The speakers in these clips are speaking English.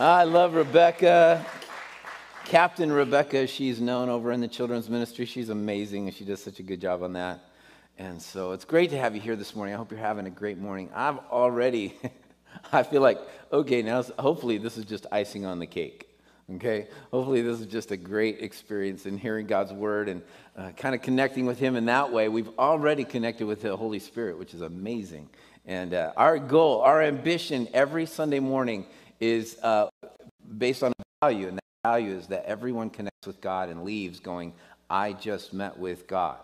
I love Rebecca. Captain Rebecca, she's known over in the children's ministry. She's amazing, and she does such a good job on that. And so it's great to have you here this morning. I hope you're having a great morning. I've already, I feel like, okay, now hopefully this is just icing on the cake. Okay? Hopefully, this is just a great experience in hearing God's word and uh, kind of connecting with Him in that way. We've already connected with the Holy Spirit, which is amazing. And uh, our goal, our ambition every Sunday morning is uh, based on a value, and that value is that everyone connects with God and leaves going, I just met with God.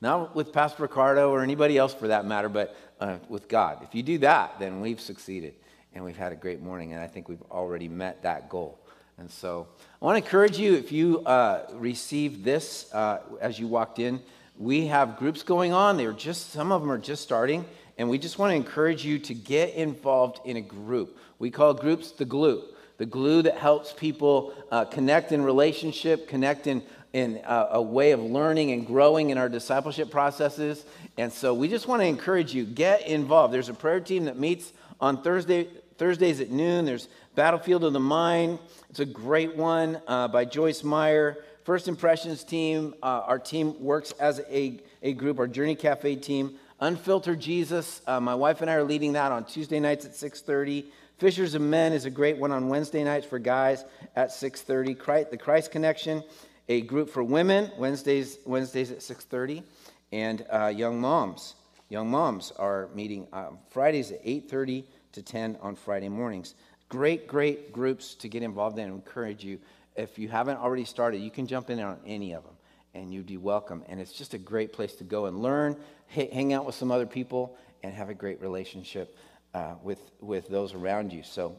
Not with Pastor Ricardo or anybody else for that matter, but uh, with God. If you do that, then we've succeeded and we've had a great morning, and I think we've already met that goal. And so I want to encourage you if you uh, received this uh, as you walked in, we have groups going on. They're just, some of them are just starting, and we just want to encourage you to get involved in a group. We call groups the glue, the glue that helps people uh, connect in relationship, connect in, in a, a way of learning and growing in our discipleship processes. And so we just want to encourage you, get involved. There's a prayer team that meets on Thursday, Thursdays at noon. There's Battlefield of the Mind. It's a great one uh, by Joyce Meyer. First Impressions team, uh, our team works as a, a group, our Journey Cafe team. Unfiltered Jesus, uh, my wife and I are leading that on Tuesday nights at 6.30. Fishers of Men is a great one on Wednesday nights for guys at 6.30. Christ, the Christ Connection, a group for women, Wednesdays, Wednesdays at 6.30. And uh, Young Moms. Young Moms are meeting uh, Fridays at 8.30 to 10 on Friday mornings. Great, great groups to get involved in. I encourage you. If you haven't already started, you can jump in on any of them and you'd be welcome. And it's just a great place to go and learn, hang out with some other people, and have a great relationship uh, with, with those around you. So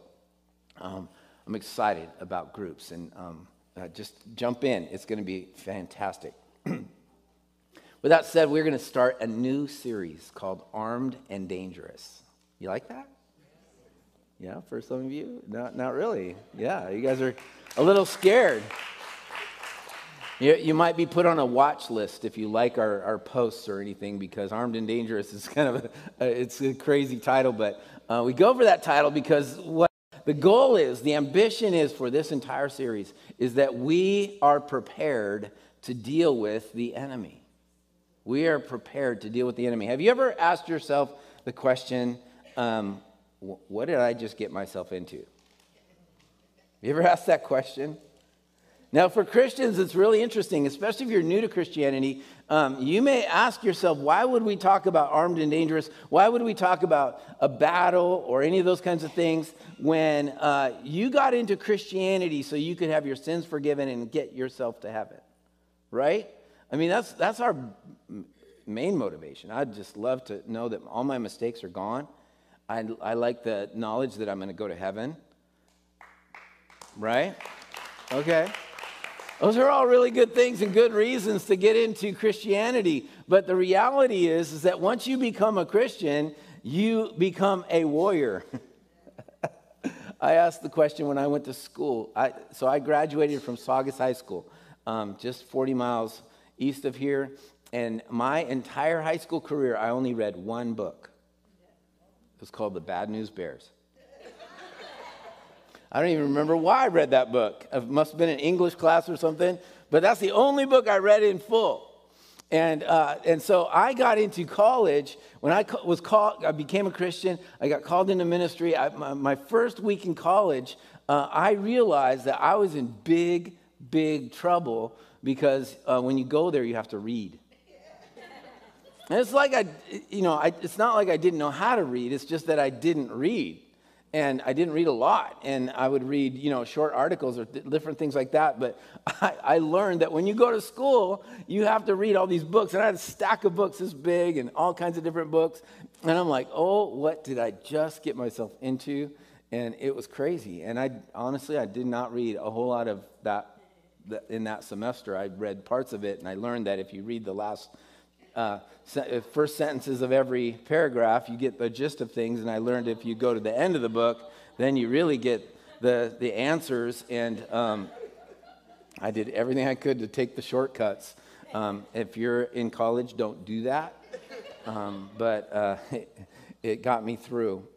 um, I'm excited about groups and um, uh, just jump in. It's going to be fantastic. with that said, we're going to start a new series called Armed and Dangerous. You like that? Yeah, for some of you? Not, not really. Yeah, you guys are a little scared. You, you might be put on a watch list if you like our, our posts or anything because Armed and Dangerous is kind of a, it's a crazy title, but uh, we go for that title because what the goal is, the ambition is for this entire series is that we are prepared to deal with the enemy. We are prepared to deal with the enemy. Have you ever asked yourself the question, um, what did I just get myself into? You ever asked that question? Now, for Christians, it's really interesting, especially if you're new to Christianity. Um, you may ask yourself, why would we talk about armed and dangerous? Why would we talk about a battle or any of those kinds of things when uh, you got into Christianity so you could have your sins forgiven and get yourself to heaven? Right? I mean, that's, that's our main motivation. I'd just love to know that all my mistakes are gone I, I like the knowledge that I'm going to go to heaven. Right? Okay. Those are all really good things and good reasons to get into Christianity. But the reality is, is that once you become a Christian, you become a warrior. I asked the question when I went to school. I, so I graduated from Saugus High School, um, just 40 miles east of here. And my entire high school career, I only read one book. It was called The Bad News Bears. I don't even remember why I read that book. It must have been an English class or something, but that's the only book I read in full. And, uh, and so I got into college. When I was called, I became a Christian. I got called into ministry. I, my, my, first week in college, uh, I realized that I was in big, big trouble because uh, when you go there, you have to read. And it's like I, you know, I, it's not like I didn't know how to read. It's just that I didn't read. And I didn't read a lot. And I would read, you know, short articles or th- different things like that. But I, I learned that when you go to school, you have to read all these books. And I had a stack of books this big and all kinds of different books. And I'm like, oh, what did I just get myself into? And it was crazy. And I honestly, I did not read a whole lot of that in that semester. I read parts of it, and I learned that if you read the last uh, uh, first sentences of every paragraph, you get the gist of things. And I learned if you go to the end of the book, then you really get the, the answers. And um, I did everything I could to take the shortcuts. Um, if you're in college, don't do that. Um, but uh, it, it got me through.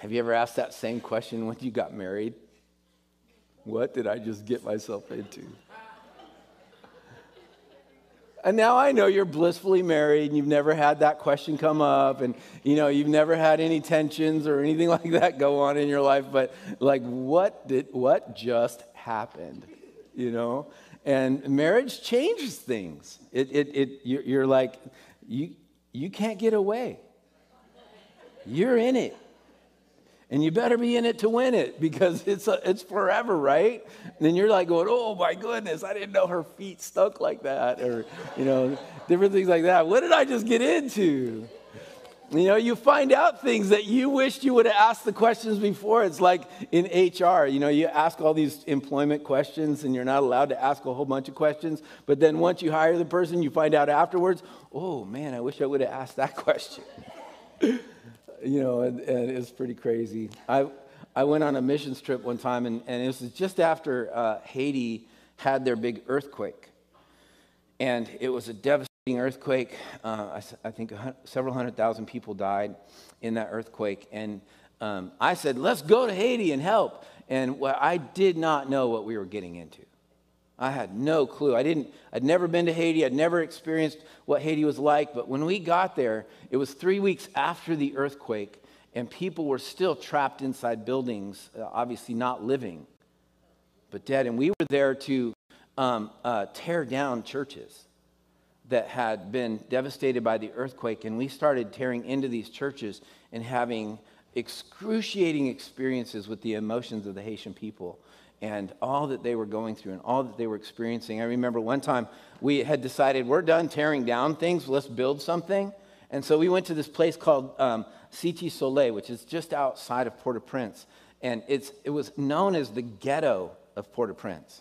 Have you ever asked that same question when you got married? What did I just get myself into? And now I know you're blissfully married and you've never had that question come up and you know you've never had any tensions or anything like that go on in your life but like what did what just happened? You know? And marriage changes things. It, it, it, you're like, you, you can't get away. You're in it. And you better be in it to win it because it's, a, it's forever, right? And then you're like going, oh my goodness, I didn't know her feet stuck like that. Or, you know, different things like that. What did I just get into? You know, you find out things that you wished you would have asked the questions before. It's like in HR, you know, you ask all these employment questions and you're not allowed to ask a whole bunch of questions. But then once you hire the person, you find out afterwards, oh man, I wish I would have asked that question. You know, and, and, it's pretty crazy. I, I went on a missions trip one time and, and it was just after uh, Haiti had their big earthquake. And it was a devastating earthquake. Uh, I, I, think several hundred thousand people died in that earthquake. And um, I said, let's go to Haiti and help. And well, I did not know what we were getting into. I had no clue. I didn't, I'd never been to Haiti. I'd never experienced what Haiti was like. But when we got there, it was three weeks after the earthquake, and people were still trapped inside buildings, uh, obviously not living, but dead. And we were there to um, uh, tear down churches that had been devastated by the earthquake, and we started tearing into these churches and having excruciating experiences with the emotions of the Haitian people and all that they were going through and all that they were experiencing. I remember one time we had decided we're done tearing down things, let's build something. And so we went to this place called um, Soleil, which is just outside of Port au Prince. And it's, it was known as the ghetto of Port au Prince.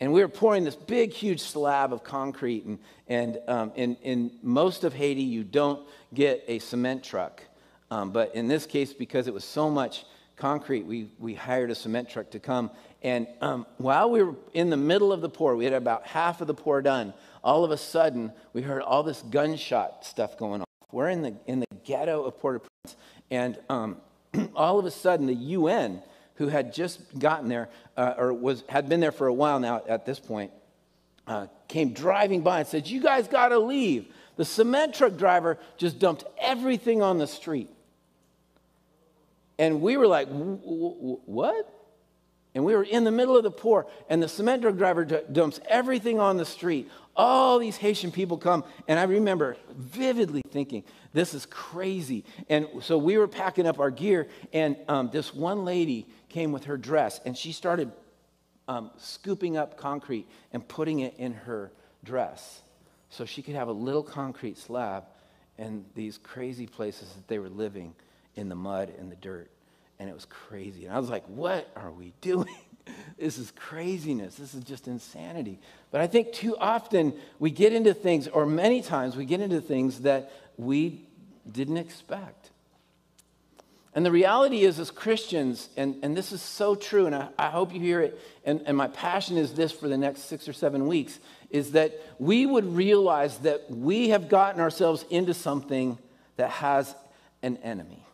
And we were pouring this big, huge slab of concrete. And, and um, in, in most of Haiti, you don't get a cement truck. Um, but in this case, because it was so much concrete, we, we hired a cement truck to come. And um, while we were in the middle of the pour, we had about half of the pour done. All of a sudden, we heard all this gunshot stuff going on. We're in the, in the ghetto of Port-au-Prince. And um, all of a sudden, the UN who had just gotten there, uh, or was, had been there for a while now at this point, uh, came driving by and said, You guys got to leave. The cement truck driver just dumped everything on the street. And we were like, What? And we were in the middle of the pour, and the cement truck driver dumps everything on the street. All these Haitian people come, and I remember vividly thinking, This is crazy. And so we were packing up our gear, and um, this one lady came with her dress, and she started um, scooping up concrete and putting it in her dress so she could have a little concrete slab in these crazy places that they were living in the mud and the dirt. And it was crazy. And I was like, what are we doing? this is craziness. This is just insanity. But I think too often we get into things, or many times we get into things that we didn't expect. And the reality is, as Christians, and, and this is so true, and I, I hope you hear it, and, and my passion is this for the next six or seven weeks, is that we would realize that we have gotten ourselves into something that has an enemy.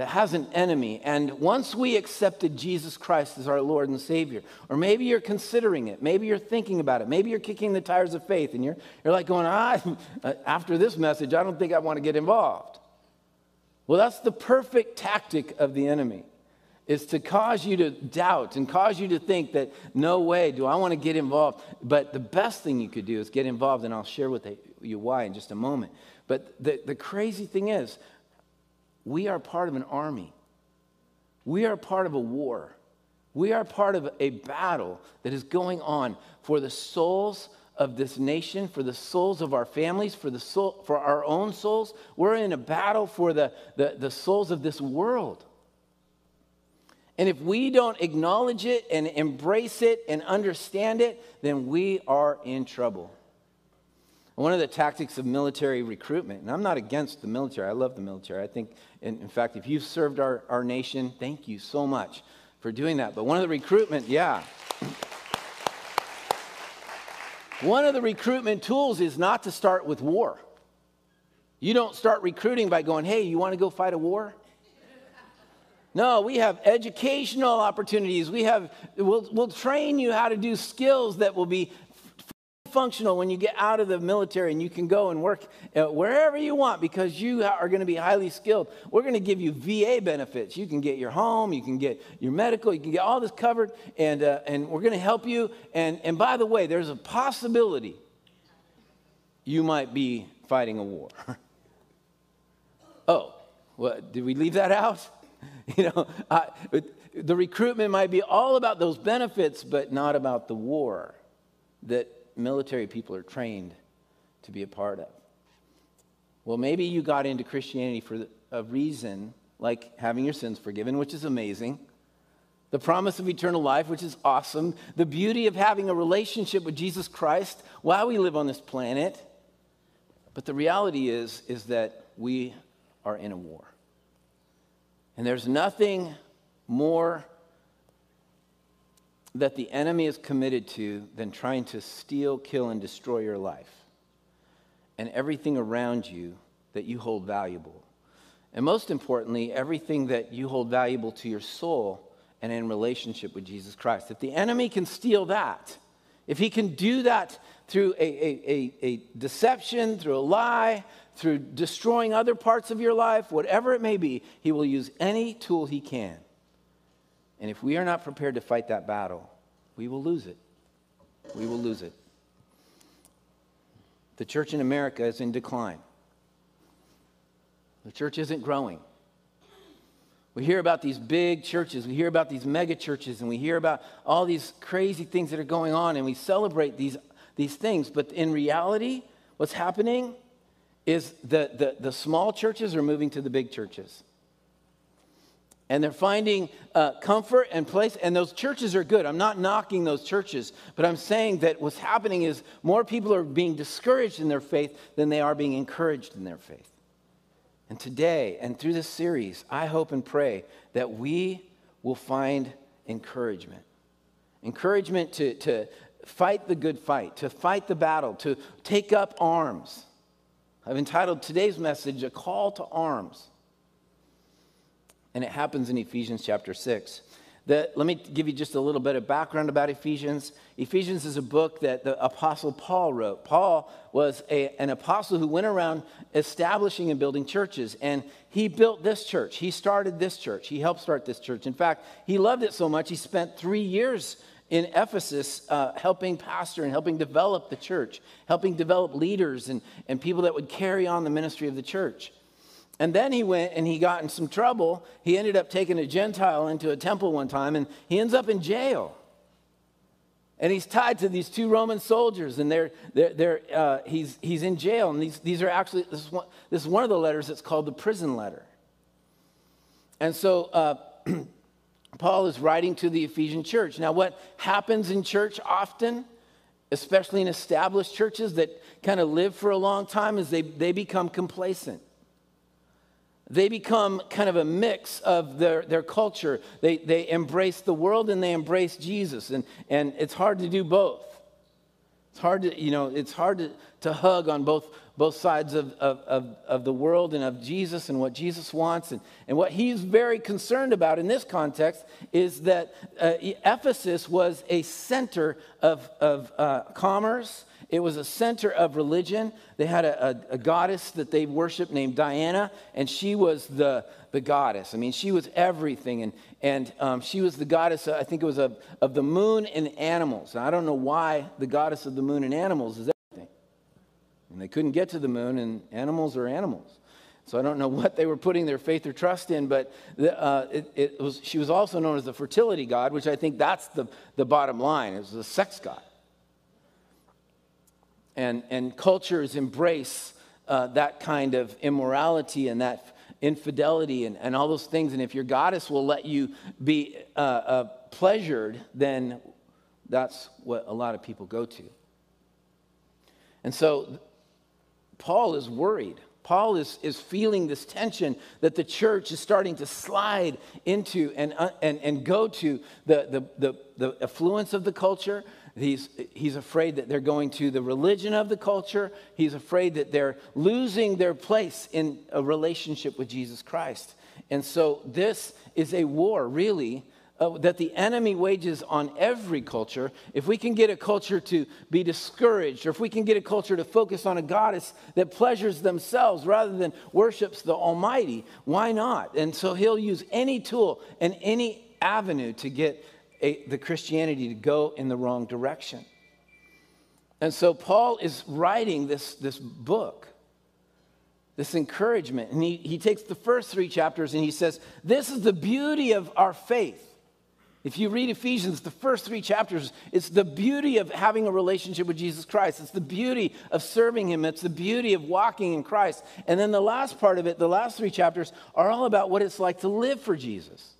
That has an enemy. And once we accepted Jesus Christ as our Lord and Savior, or maybe you're considering it, maybe you're thinking about it, maybe you're kicking the tires of faith, and you're, you're like going, ah, after this message, I don't think I want to get involved. Well, that's the perfect tactic of the enemy is to cause you to doubt and cause you to think that no way do I want to get involved. But the best thing you could do is get involved, and I'll share with you why in just a moment. But the, the crazy thing is, we are part of an army. We are part of a war. We are part of a battle that is going on for the souls of this nation, for the souls of our families, for, the soul, for our own souls. We're in a battle for the, the, the souls of this world. And if we don't acknowledge it and embrace it and understand it, then we are in trouble. One of the tactics of military recruitment, and I'm not against the military, I love the military. I think, in, in fact, if you've served our, our nation, thank you so much for doing that. But one of the recruitment, yeah. One of the recruitment tools is not to start with war. You don't start recruiting by going, hey, you want to go fight a war? No, we have educational opportunities. We have, we'll, we'll train you how to do skills that will be functional when you get out of the military and you can go and work uh, wherever you want because you are going to be highly skilled. We're going to give you VA benefits. You can get your home, you can get your medical, you can get all this covered, and, uh, and we're going to help you. And, and by the way, there's a possibility you might be fighting a war. oh, what, did we leave that out? you know, I, the recruitment might be all about those benefits, but not about the war that military people are trained to be a part of. Well, maybe you got into Christianity for a reason like having your sins forgiven, which is amazing, the promise of eternal life, which is awesome, the beauty of having a relationship with Jesus Christ while we live on this planet. But the reality is, is that we are in a war. And there's nothing more that the enemy is committed to than trying to steal, kill, and destroy your life and everything around you that you hold valuable. And most importantly, everything that you hold valuable to your soul and in relationship with Jesus Christ. If the enemy can steal that, if he can do that through a, a, a, a deception, through a lie, through destroying other parts of your life, whatever it may be, he will use any tool he can and if we are not prepared to fight that battle, we will lose it. We will lose it. The church in America is in decline. The church isn't growing. We hear about these big churches, we hear about these mega churches, and we hear about all these crazy things that are going on, and we celebrate these, these things. But in reality, what's happening is the, the, the small churches are moving to the big churches and they're finding uh, comfort and place. And those churches are good. I'm not knocking those churches, but I'm saying that what's happening is more people are being discouraged in their faith than they are being encouraged in their faith. And today, and through this series, I hope and pray that we will find encouragement. Encouragement to, to fight the good fight, to fight the battle, to take up arms. I've entitled today's message, A Call to Arms. And it happens in Ephesians chapter 6. That, let me give you just a little bit of background about Ephesians. Ephesians is a book that the Apostle Paul wrote. Paul was a, an apostle who went around establishing and building churches, and he built this church. He started this church. He helped start this church. In fact, he loved it so much, he spent three years in Ephesus uh, helping pastor and helping develop the church, helping develop leaders and, and people that would carry on the ministry of the church. And then he went and he got in some trouble. He ended up taking a Gentile into a temple one time and he ends up in jail. And he's tied to these two Roman soldiers, and they're, they're, they're, uh, he's, he's in jail. And these, these are actually, this is, one, this is one of the letters that's called the prison letter. And so uh, Paul is writing to the Ephesian church. Now, what happens in church often, especially in established churches that kind of live for a long time, is they, they become complacent they become kind of a mix of their, their culture. They, they embrace the world and they embrace Jesus. And, and it's hard to do both. It's hard to, you know, it's hard to, to hug on both, both sides of, of, of, of the world and of Jesus and what Jesus wants. And, and what he's very concerned about in this context is that uh, Ephesus was a center of, of uh, commerce it was a center of religion. They had a, a, a, goddess that they worshiped named Diana, and she was the, the goddess. I mean, she was everything. And, and um, she was the goddess, I think it was of, of the moon and animals. I don't know why the goddess of the moon and animals is everything. And they couldn't get to the moon, and animals are animals. So I don't know what they were putting their faith or trust in, but the, uh, it, it was, she was also known as the fertility god, which I think that's the, the bottom line. It was a sex god and, and cultures embrace uh, that kind of immorality and that infidelity and, and all those things. And if your goddess will let you be uh, uh, pleasured, then that's what a lot of people go to. And so Paul is worried Paul is, is feeling this tension that the church is starting to slide into and, uh, and, and go to the, the, the, the affluence of the culture. He's, he's afraid that they're going to the religion of the culture. He's afraid that they're losing their place in a relationship with Jesus Christ. And so this is a war, really, uh, that the enemy wages on every culture, if we can get a culture to be discouraged, or if we can get a culture to focus on a goddess that pleasures themselves rather than worships the Almighty, why not? And so he'll use any tool and any avenue to get a, the Christianity to go in the wrong direction. And so Paul is writing this, this book this encouragement. And he, he takes the first three chapters and he says, This is the beauty of our faith. If you read Ephesians, the first three chapters, it's the beauty of having a relationship with Jesus Christ. It's the beauty of serving Him. It's the beauty of walking in Christ. And then the last part of it, the last three chapters, are all about what it's like to live for Jesus.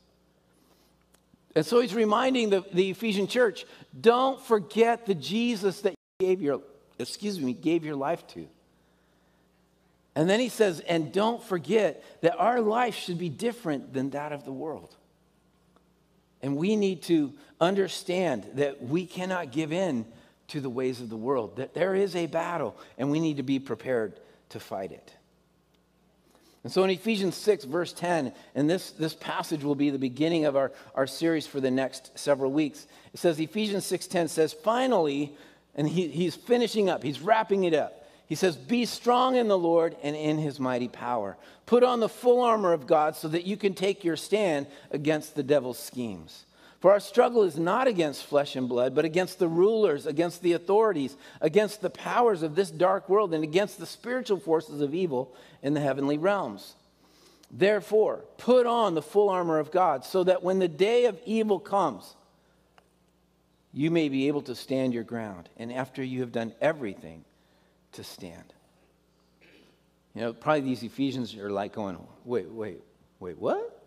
And so he's reminding the, the Ephesian church don't forget the Jesus that you gave your, excuse me, gave your life to. And then he says, and don't forget that our life should be different than that of the world. And we need to understand that we cannot give in to the ways of the world, that there is a battle, and we need to be prepared to fight it. And so in Ephesians 6, verse 10, and this, this passage will be the beginning of our, our series for the next several weeks. It says, Ephesians 6.10 says, finally, and he, he's finishing up, he's wrapping it up. He says, Be strong in the Lord and in his mighty power. Put on the full armor of God so that you can take your stand against the devil's schemes. For our struggle is not against flesh and blood, but against the rulers, against the authorities, against the powers of this dark world, and against the spiritual forces of evil in the heavenly realms. Therefore, put on the full armor of God so that when the day of evil comes, you may be able to stand your ground. And after you have done everything, to stand. You know, probably these Ephesians are like going, wait, wait, wait, what?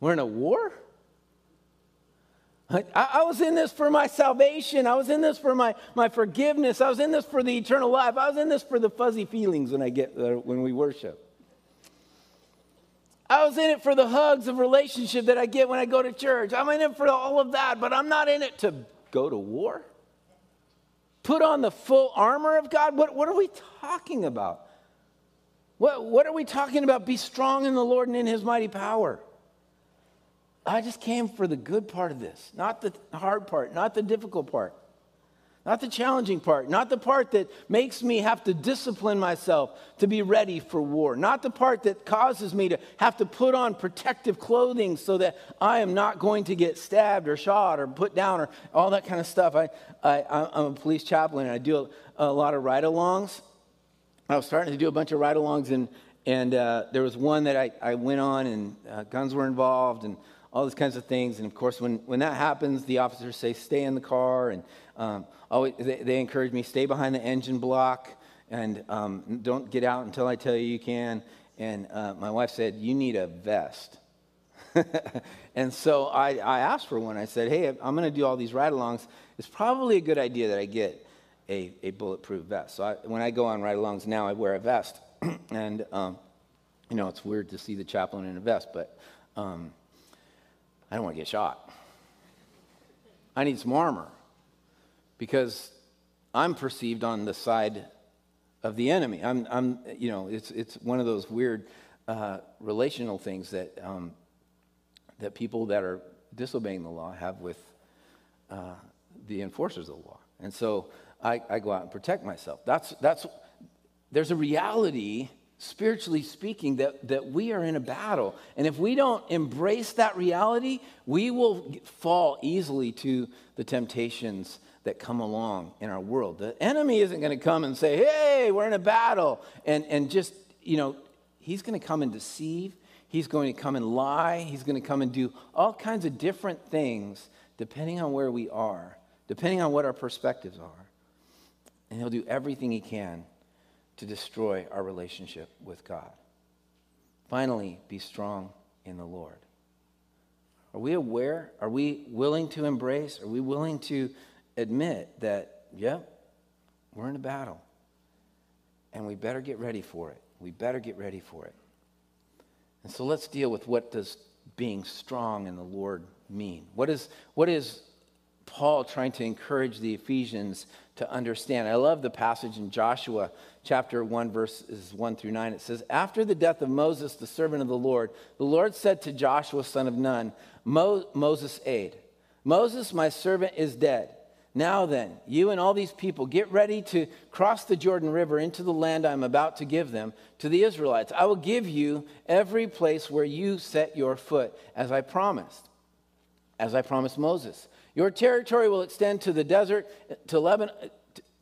We're in a war? I, I, was in this for my salvation. I was in this for my, my forgiveness. I was in this for the eternal life. I was in this for the fuzzy feelings when I get uh, when we worship. I was in it for the hugs of relationship that I get when I go to church. I'm in it for all of that, but I'm not in it to go to war put on the full armor of God? What, what are we talking about? What, what are we talking about? Be strong in the Lord and in his mighty power. I just came for the good part of this, not the hard part, not the difficult part. Not the challenging part, not the part that makes me have to discipline myself to be ready for war, not the part that causes me to have to put on protective clothing so that I am not going to get stabbed or shot or put down or all that kind of stuff. I, I, I'm a police chaplain and I do a, a lot of ride alongs. I was starting to do a bunch of ride alongs, and, and uh, there was one that I, I went on, and uh, guns were involved, and all these kinds of things. And of course, when, when that happens, the officers say, stay in the car. And um, always, they, they, encourage me, stay behind the engine block and um, don't get out until I tell you you can. And uh, my wife said, you need a vest. and so I, I asked for one. I said, hey, I'm going to do all these ride alongs. It's probably a good idea that I get a, a bulletproof vest. So I, when I go on ride alongs now, I wear a vest. and, um, you know, it's weird to see the chaplain in a vest, but um, I don't want to get shot. I need some armor because I'm perceived on the side of the enemy. I'm, I'm you know, it's, it's one of those weird uh, relational things that, um, that people that are disobeying the law have with uh, the enforcers of the law. And so I, I go out and protect myself. That's, that's, there's a reality spiritually speaking, that, that we are in a battle. And if we don't embrace that reality, we will fall easily to the temptations that come along in our world. The enemy isn't going to come and say, hey, we're in a battle, and, and just, you know, he's going to come and deceive. He's going to come and lie. He's going to come and do all kinds of different things depending on where we are, depending on what our perspectives are. And he'll do everything he can to destroy our relationship with God. Finally, be strong in the Lord. Are we aware? Are we willing to embrace? Are we willing to admit that, yep, we're in a battle? and we better get ready for it. We better get ready for it. And so let's deal with what does being strong in the Lord mean? What is, what is Paul trying to encourage the Ephesians to understand? I love the passage in Joshua chapter 1, verses 1 through 9. It says, After the death of Moses, the servant of the Lord, the Lord said to Joshua, son of Nun, Mo- Moses' aide, Moses, my servant, is dead. Now then, you and all these people, get ready to cross the Jordan River into the land I'm about to give them to the Israelites. I will give you every place where you set your foot, as I promised, as I promised Moses. Your territory will extend to the desert, to Lebanon,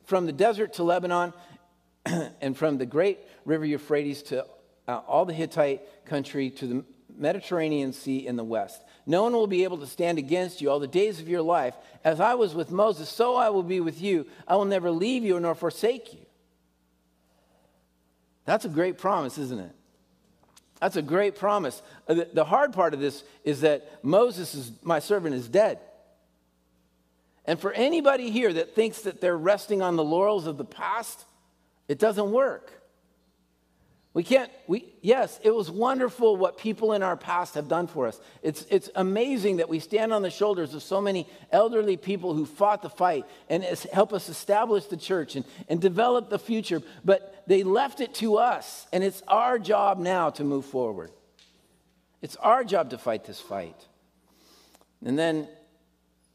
from the desert to Lebanon, and from the great river Euphrates to uh, all the Hittite country to the Mediterranean Sea in the west. No one will be able to stand against you all the days of your life. As I was with Moses, so I will be with you. I will never leave you nor forsake you. That's a great promise, isn't it? That's a great promise. Uh, the hard part of this is that Moses, is, my servant, is dead. And for anybody here that thinks that they're resting on the laurels of the past, it doesn't work. We can't, we, yes, it was wonderful what people in our past have done for us. It's, it's amazing that we stand on the shoulders of so many elderly people who fought the fight and help us establish the church and, and develop the future, but they left it to us, and it's our job now to move forward. It's our job to fight this fight. And then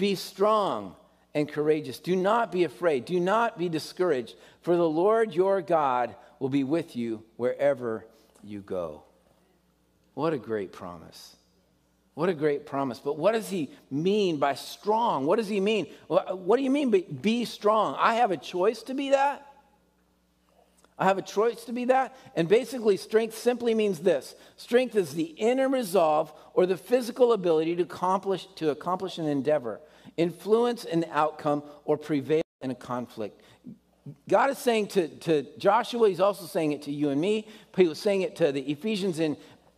Be strong and courageous. Do not be afraid. Do not be discouraged, for the Lord your God will be with you wherever you go. What a great promise. What a great promise. But what does he mean by strong? What does he mean? What do you mean by be strong? I have a choice to be that? I have a choice to be that. And basically, strength simply means this strength is the inner resolve or the physical ability to accomplish, to accomplish an endeavor influence an outcome, or prevail in a conflict. God is saying to, to Joshua, he's also saying it to you and me. He was saying it to the Ephesians in,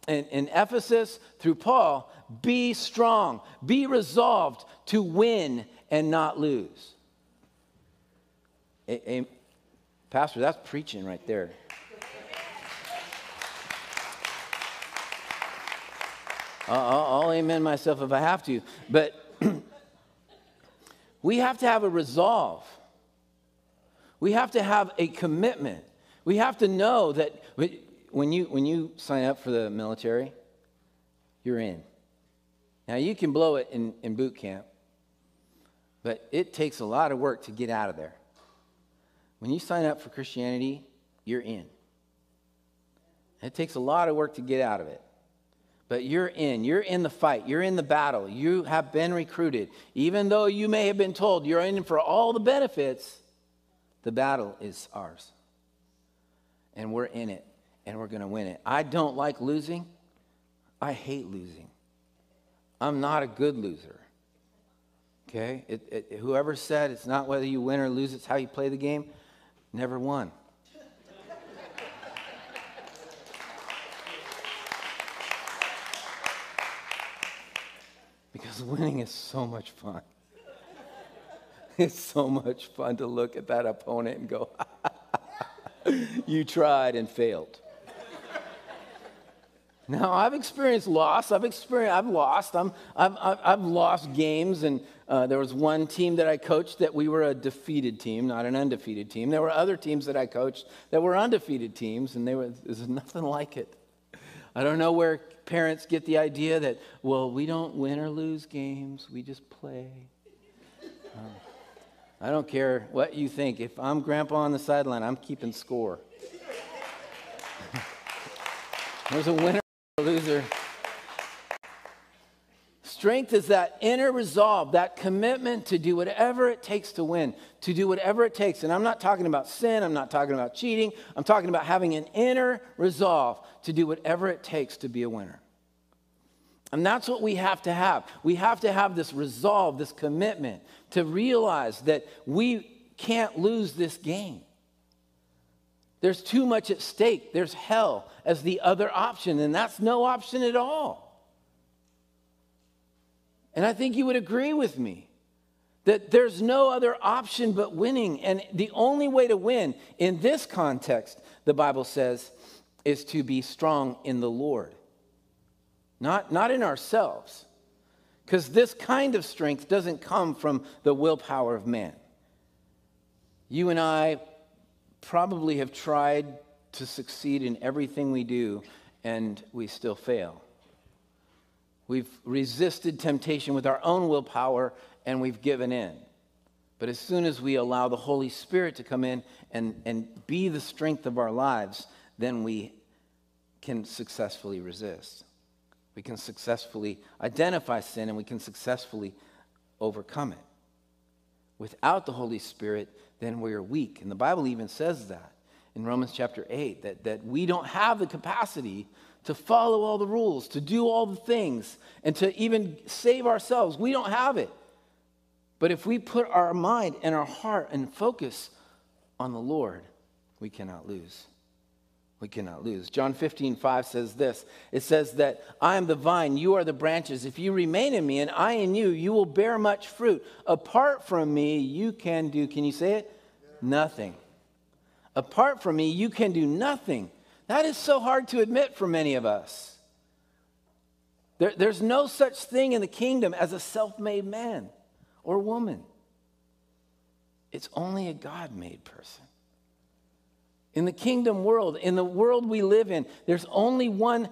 in, in Ephesus through Paul be strong, be resolved to win and not lose. A, a, Pastor, that's preaching right there. I'll, I'll amen myself if I have to. But we have to have a resolve. We have to have a commitment. We have to know that when you, when you sign up for the military, you're in. Now, you can blow it in, in boot camp, but it takes a lot of work to get out of there. When you sign up for Christianity, you're in. It takes a lot of work to get out of it but you're in. You're in the fight. You're in the battle. You have been recruited. Even though you may have been told you're in for all the benefits, the battle is ours. And we're in it, and we're going to win it. I don't like losing. I hate losing. I'm not a good loser. Okay? It, it, whoever said it's not whether you win or lose, it's how you play the game, never won. because winning is so much fun. It's so much fun to look at that opponent and go, You tried and failed. Now, I've experienced loss. I've experienced, I've lost. I'm, I've, I've lost games, and uh, there was one team that I coached that we were a defeated team, not an undefeated team. There were other teams that I coached that were undefeated teams, and they were, there's nothing like it. I don't know where parents get the idea that, well, we don't win or lose games, we just play. Um, I don't care what you think. If I'm grandpa on the sideline, I'm keeping score. There's a winner loser. Strength is that inner resolve, that commitment to do whatever it takes to win, to do whatever it takes. And I'm not talking about sin, I'm not talking about cheating, I'm talking about having an inner resolve to do whatever it takes to be a winner. And that's what we have to have. We have to have this resolve, this commitment to realize that we can't lose this game. There's too much at stake. There's hell as the other option, and that's no option at all. And I think you would agree with me that there's no other option but winning. And the only way to win in this context, the Bible says, is to be strong in the Lord, not, not in ourselves. Because this kind of strength doesn't come from the willpower of man. You and I probably have tried to succeed in everything we do, and we still fail. We've resisted temptation with our own willpower and we've given in. But as soon as we allow the Holy Spirit to come in and, and be the strength of our lives, then we can successfully resist. We can successfully identify sin and we can successfully overcome it. Without the Holy Spirit, then we are weak. And the Bible even says that in Romans chapter 8, that, that we don't have the capacity to follow all the rules, to do all the things, and to even save ourselves. We don't have it. But if we put our mind and our heart and focus on the Lord, we cannot lose. We cannot lose. John 15, 5 says this It says that I am the vine, you are the branches. If you remain in me and I in you, you will bear much fruit. Apart from me, you can do, can you say it? Nothing. Apart from me, you can do nothing. That is so hard to admit for many of us. There, there's no such thing in the kingdom as a self made man or woman, it's only a God made person. In the kingdom world, in the world we live in, there's only one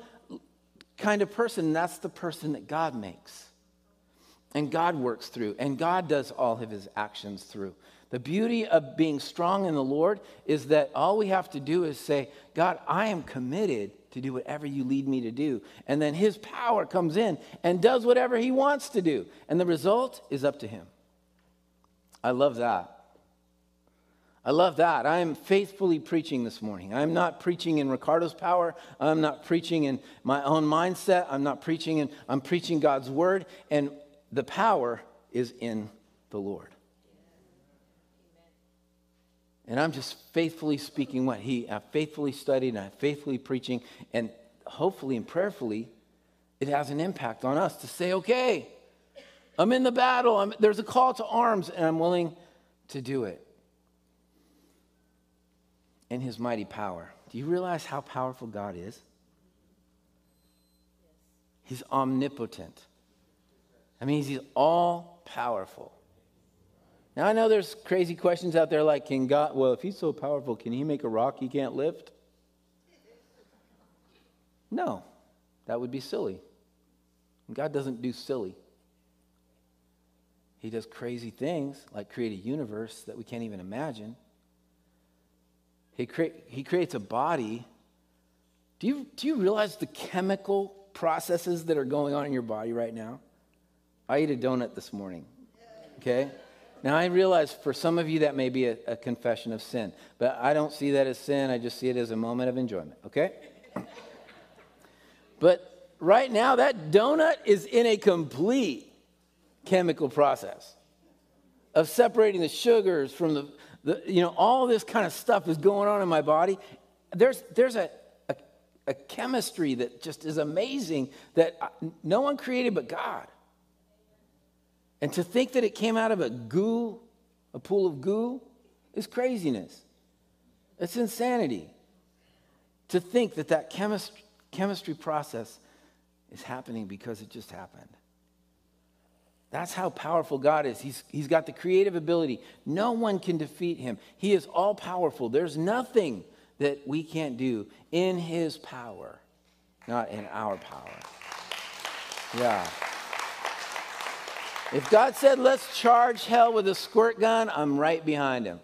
kind of person, and that's the person that God makes. And God works through, and God does all of his actions through. The beauty of being strong in the Lord is that all we have to do is say, God, I am committed to do whatever you lead me to do. And then his power comes in and does whatever he wants to do. And the result is up to him. I love that. I love that. I am faithfully preaching this morning. I'm not preaching in Ricardo's power. I'm not preaching in my own mindset. I'm not preaching in, I'm preaching God's word. And the power is in the Lord. And I'm just faithfully speaking what he I faithfully studied and uh, I faithfully preaching, and hopefully and prayerfully, it has an impact on us to say, okay, I'm in the battle. I'm, there's a call to arms, and I'm willing to do it. In his mighty power. Do you realize how powerful God is? He's omnipotent. I mean, he's all powerful. Now, I know there's crazy questions out there like, can God, well, if he's so powerful, can he make a rock he can't lift? No, that would be silly. God doesn't do silly. He does crazy things like create a universe that we can't even imagine. He, cre- he creates a body. Do you, do you realize the chemical processes that are going on in your body right now? I ate a donut this morning. Okay? Now, I realize for some of you that may be a, a, confession of sin, but I don't see that as sin. I just see it as a moment of enjoyment, okay? but right now, that donut is in a complete chemical process of separating the sugars from the, the you know, all this kind of stuff is going on in my body. There's, there's a, a, a chemistry that just is amazing that no one created but God. And to think that it came out of a goo, a pool of goo, is craziness. It's insanity. To think that that chemist, chemistry process is happening because it just happened. That's how powerful God is. He's, he's got the creative ability. No one can defeat him. He is all powerful. There's nothing that we can't do in his power, not in our power. Yeah. If God said, let's charge hell with a squirt gun, I'm right behind him.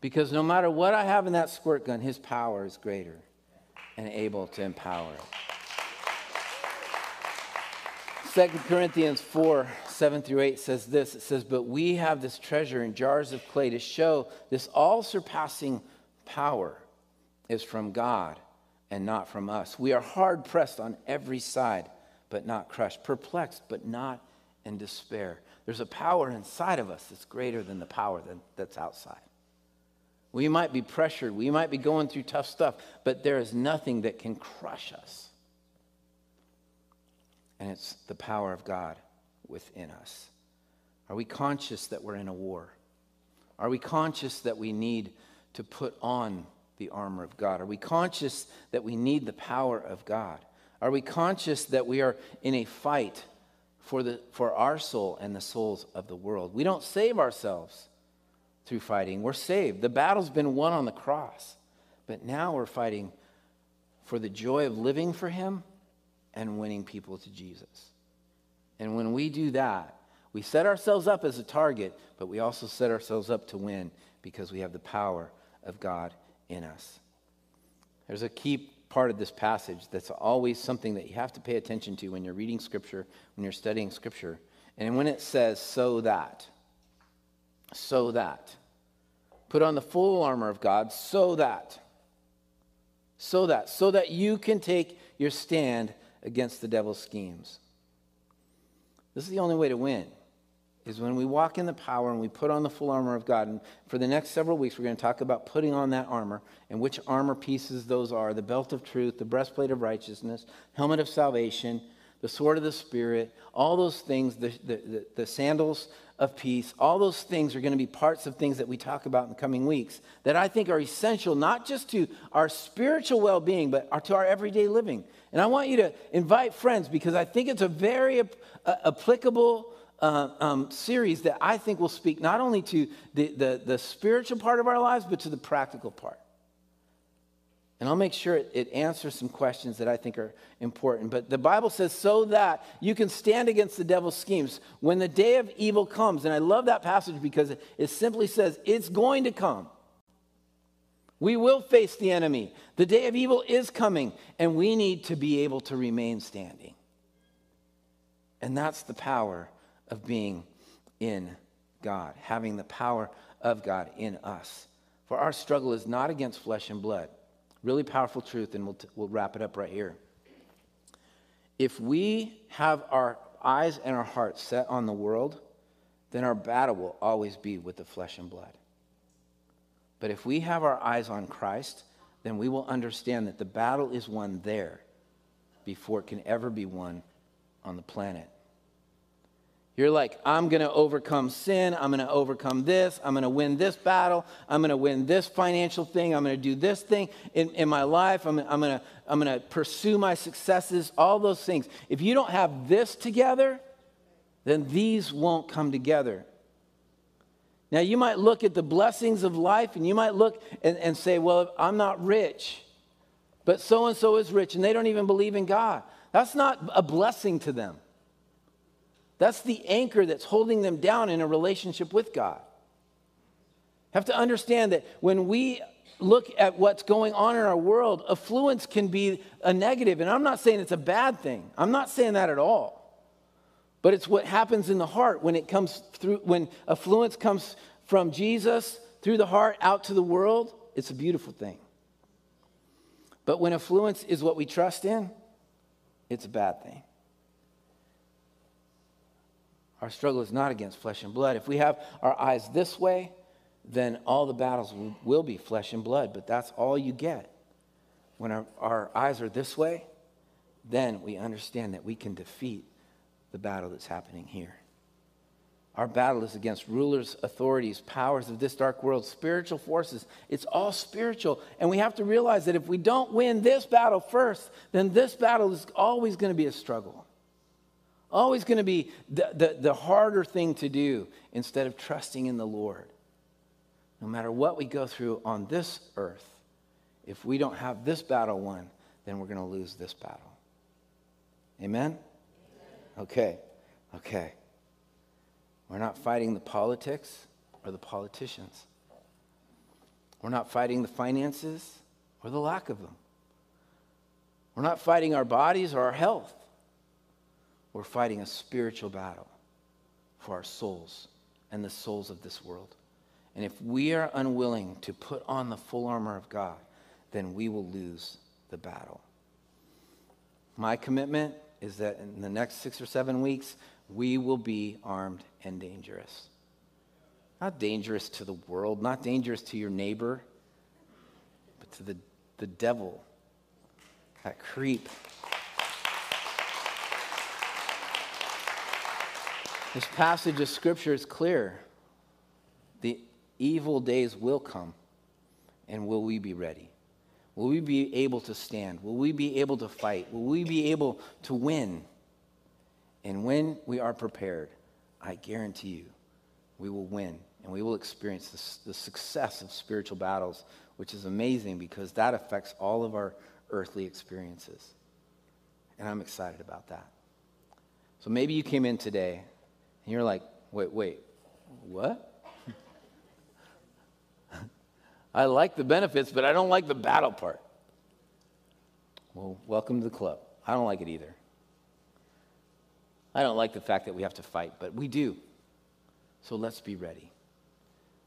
Because no matter what I have in that squirt gun, his power is greater and able to empower it. 2 Corinthians 4 7 through 8 says this it says, But we have this treasure in jars of clay to show this all surpassing power is from God and not from us. We are hard pressed on every side, but not crushed, perplexed, but not in despair. There's a power inside of us that's greater than the power that, that's outside. We might be pressured, we might be going through tough stuff, but there is nothing that can crush us. And it's the power of God within us. Are we conscious that we're in a war? Are we conscious that we need to put on the armor of God? Are we conscious that we need the power of God? Are we conscious that we are in a fight for, the, for our soul and the souls of the world? We don't save ourselves through fighting. We're saved. The battle's been won on the cross. But now we're fighting for the joy of living for Him and winning people to Jesus. And when we do that, we set ourselves up as a target, but we also set ourselves up to win because we have the power of God in us. There's a key part of this passage that's always something that you have to pay attention to when you're reading Scripture, when you're studying Scripture. And when it says, so that, so that, put on the full armor of God, so that, so that, so that you can take your stand against the devil's schemes. This is the only way to win is when we walk in the power and we put on the full armor of God. And for the next several weeks, we're going to talk about putting on that armor and which armor pieces those are the belt of truth, the breastplate of righteousness, helmet of salvation, the sword of the Spirit, all those things, the, the, the, the sandals of peace, all those things are going to be parts of things that we talk about in the coming weeks that I think are essential not just to our spiritual well being, but to our everyday living. And I want you to invite friends because I think it's a very applicable uh, um, series that I think will speak not only to the, the, the, spiritual part of our lives, but to the practical part. And I'll make sure it, it answers some questions that I think are important. But the Bible says, so that you can stand against the devil's schemes. When the day of evil comes, and I love that passage because it, it simply says, it's going to come. We will face the enemy. The day of evil is coming, and we need to be able to remain standing. And that's the power of being in God, having the power of God in us. For our struggle is not against flesh and blood. Really powerful truth, and we'll, t- we'll wrap it up right here. If we have our eyes and our hearts set on the world, then our battle will always be with the flesh and blood. But if we have our eyes on Christ, then we will understand that the battle is won there before it can ever be won on the planet. You're like, I'm going to overcome sin. I'm going to overcome this. I'm going to win this battle. I'm going to win this financial thing. I'm going to do this thing in, in my life. I'm, I'm going to I'm going to pursue my successes, all those things. If you don't have this together, then these won't come together. Now, you might look at the blessings of life and you might look and, and say, Well, I'm not rich, but so and so is rich and they don't even believe in God. That's not a blessing to them. That's the anchor that's holding them down in a relationship with God. Have to understand that when we look at what's going on in our world, affluence can be a negative. And I'm not saying it's a bad thing. I'm not saying that at all. But it's what happens in the heart when it comes through, when affluence comes from Jesus through the heart out to the world, it's a beautiful thing. But when affluence is what we trust in, it's a bad thing. Our struggle is not against flesh and blood. If we have our eyes this way, then all the battles will be flesh and blood, but that's all you get. When our, our eyes are this way, then we understand that we can defeat the battle that's happening here. Our battle is against rulers, authorities, powers of this dark world, spiritual forces. It's all spiritual. And we have to realize that if we don't win this battle first, then this battle is always going to be a struggle. Always going to be the, the, the, harder thing to do instead of trusting in the Lord. No matter what we go through on this earth, if we don't have this battle won, then we're going to lose this battle. Amen? Okay, okay. We're not fighting the politics or the politicians. We're not fighting the finances or the lack of them. We're not fighting our bodies or our health. We're fighting a spiritual battle for our souls and the souls of this world. And if we are unwilling to put on the full armor of God, then we will lose the battle. My commitment is that in the next six or seven weeks, we will be armed and dangerous. Not dangerous to the world, not dangerous to your neighbor, but to the, the devil, that creep. This passage of Scripture is clear. The evil days will come, and will we be ready? Will we be able to stand? Will we be able to fight? Will we be able to win? And when we are prepared, I guarantee you, we will win and we will experience the, the success of spiritual battles, which is amazing because that affects all of our earthly experiences. And I'm excited about that. So maybe you came in today and you're like, wait, wait, what? I like the benefits, but I don't like the battle part. Well, welcome to the club. I don't like it either. I don't like the fact that we have to fight, but we do. So let's be ready.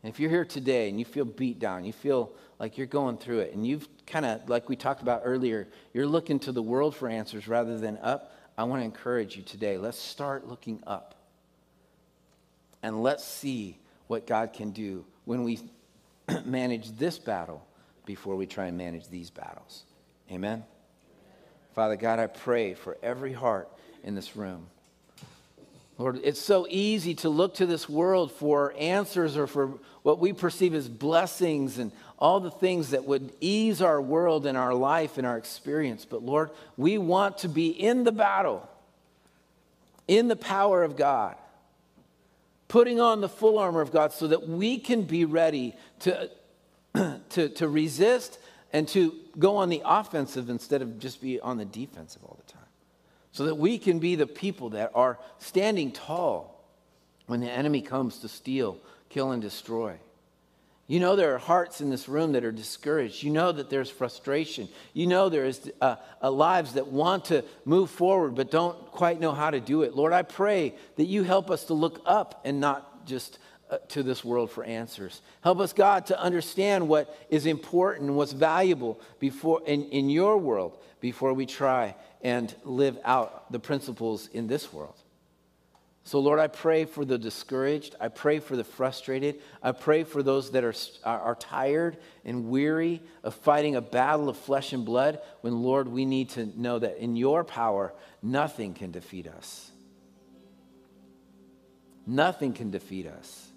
And if you're here today and you feel beat down, you feel like you're going through it, and you've kind of, like we talked about earlier, you're looking to the world for answers rather than up, I want to encourage you today. Let's start looking up. And let's see what God can do when we manage this battle before we try and manage these battles. Amen? Father God, I pray for every heart in this room. Lord, it's so easy to look to this world for answers or for what we perceive as blessings and all the things that would ease our world and our life and our experience. But Lord, we want to be in the battle, in the power of God putting on the full armor of God so that we can be ready to, to, to resist and to go on the offensive instead of just be on the defensive all the time. So that we can be the people that are standing tall when the enemy comes to steal, kill, and destroy. You know, there are hearts in this room that are discouraged. You know that there's frustration. You know there's uh, uh, lives that want to move forward but don't quite know how to do it. Lord, I pray that you help us to look up and not just uh, to this world for answers. Help us, God, to understand what is important what's valuable before, in, in your world before we try and live out the principles in this world. So, Lord, I pray for the discouraged. I pray for the frustrated. I pray for those that are, are tired and weary of fighting a battle of flesh and blood when, Lord, we need to know that in your power, nothing can defeat us. Nothing can defeat us.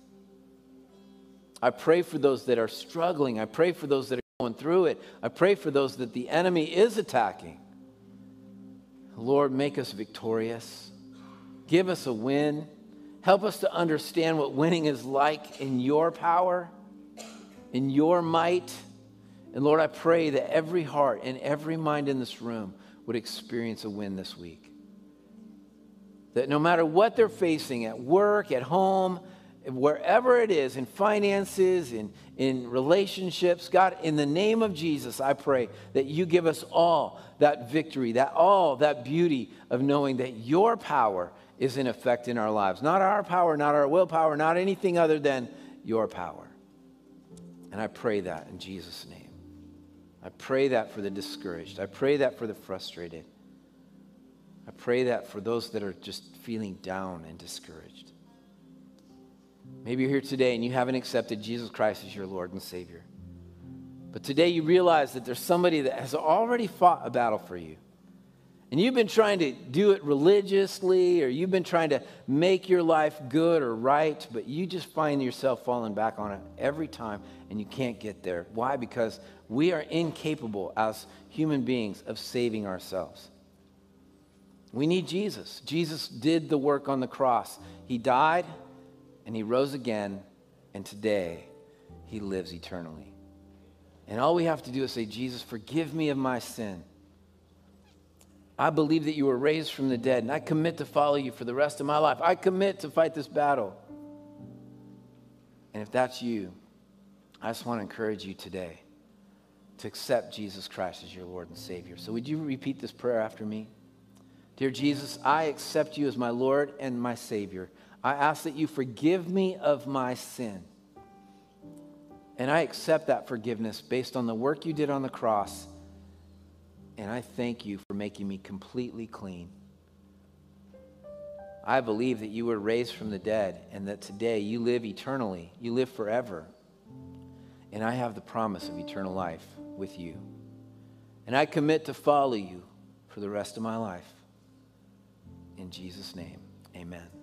I pray for those that are struggling. I pray for those that are going through it. I pray for those that the enemy is attacking. Lord, make us victorious. Give us a win. Help us to understand what winning is like in your power, in your might. And Lord, I pray that every heart and every mind in this room would experience a win this week. That no matter what they're facing at work, at home, wherever it is, in finances, in, in relationships, God, in the name of Jesus, I pray that you give us all that victory, that all that beauty of knowing that your power is in effect in our lives. Not our power, not our willpower, not anything other than your power. And I pray that in Jesus' name. I pray that for the discouraged. I pray that for the frustrated. I pray that for those that are just feeling down and discouraged. Maybe you're here today and you haven't accepted Jesus Christ as your Lord and Savior. But today you realize that there's somebody that has already fought a battle for you and you've been trying to do it religiously or you've been trying to make your life good or right, but you just find yourself falling back on it every time and you can't get there. Why? Because we are incapable as human beings of saving ourselves. We need Jesus. Jesus did the work on the cross. He died and he rose again, and today he lives eternally. And all we have to do is say, Jesus, forgive me of my sin. I believe that you were raised from the dead, and I commit to follow you for the rest of my life. I commit to fight this battle. And if that's you, I just want to encourage you today to accept Jesus Christ as your Lord and Savior. So, would you repeat this prayer after me? Dear Jesus, I accept you as my Lord and my Savior. I ask that you forgive me of my sin. And I accept that forgiveness based on the work you did on the cross. And I thank you for making me completely clean. I believe that you were raised from the dead and that today you live eternally. You live forever. And I have the promise of eternal life with you. And I commit to follow you for the rest of my life. In Jesus' name, amen.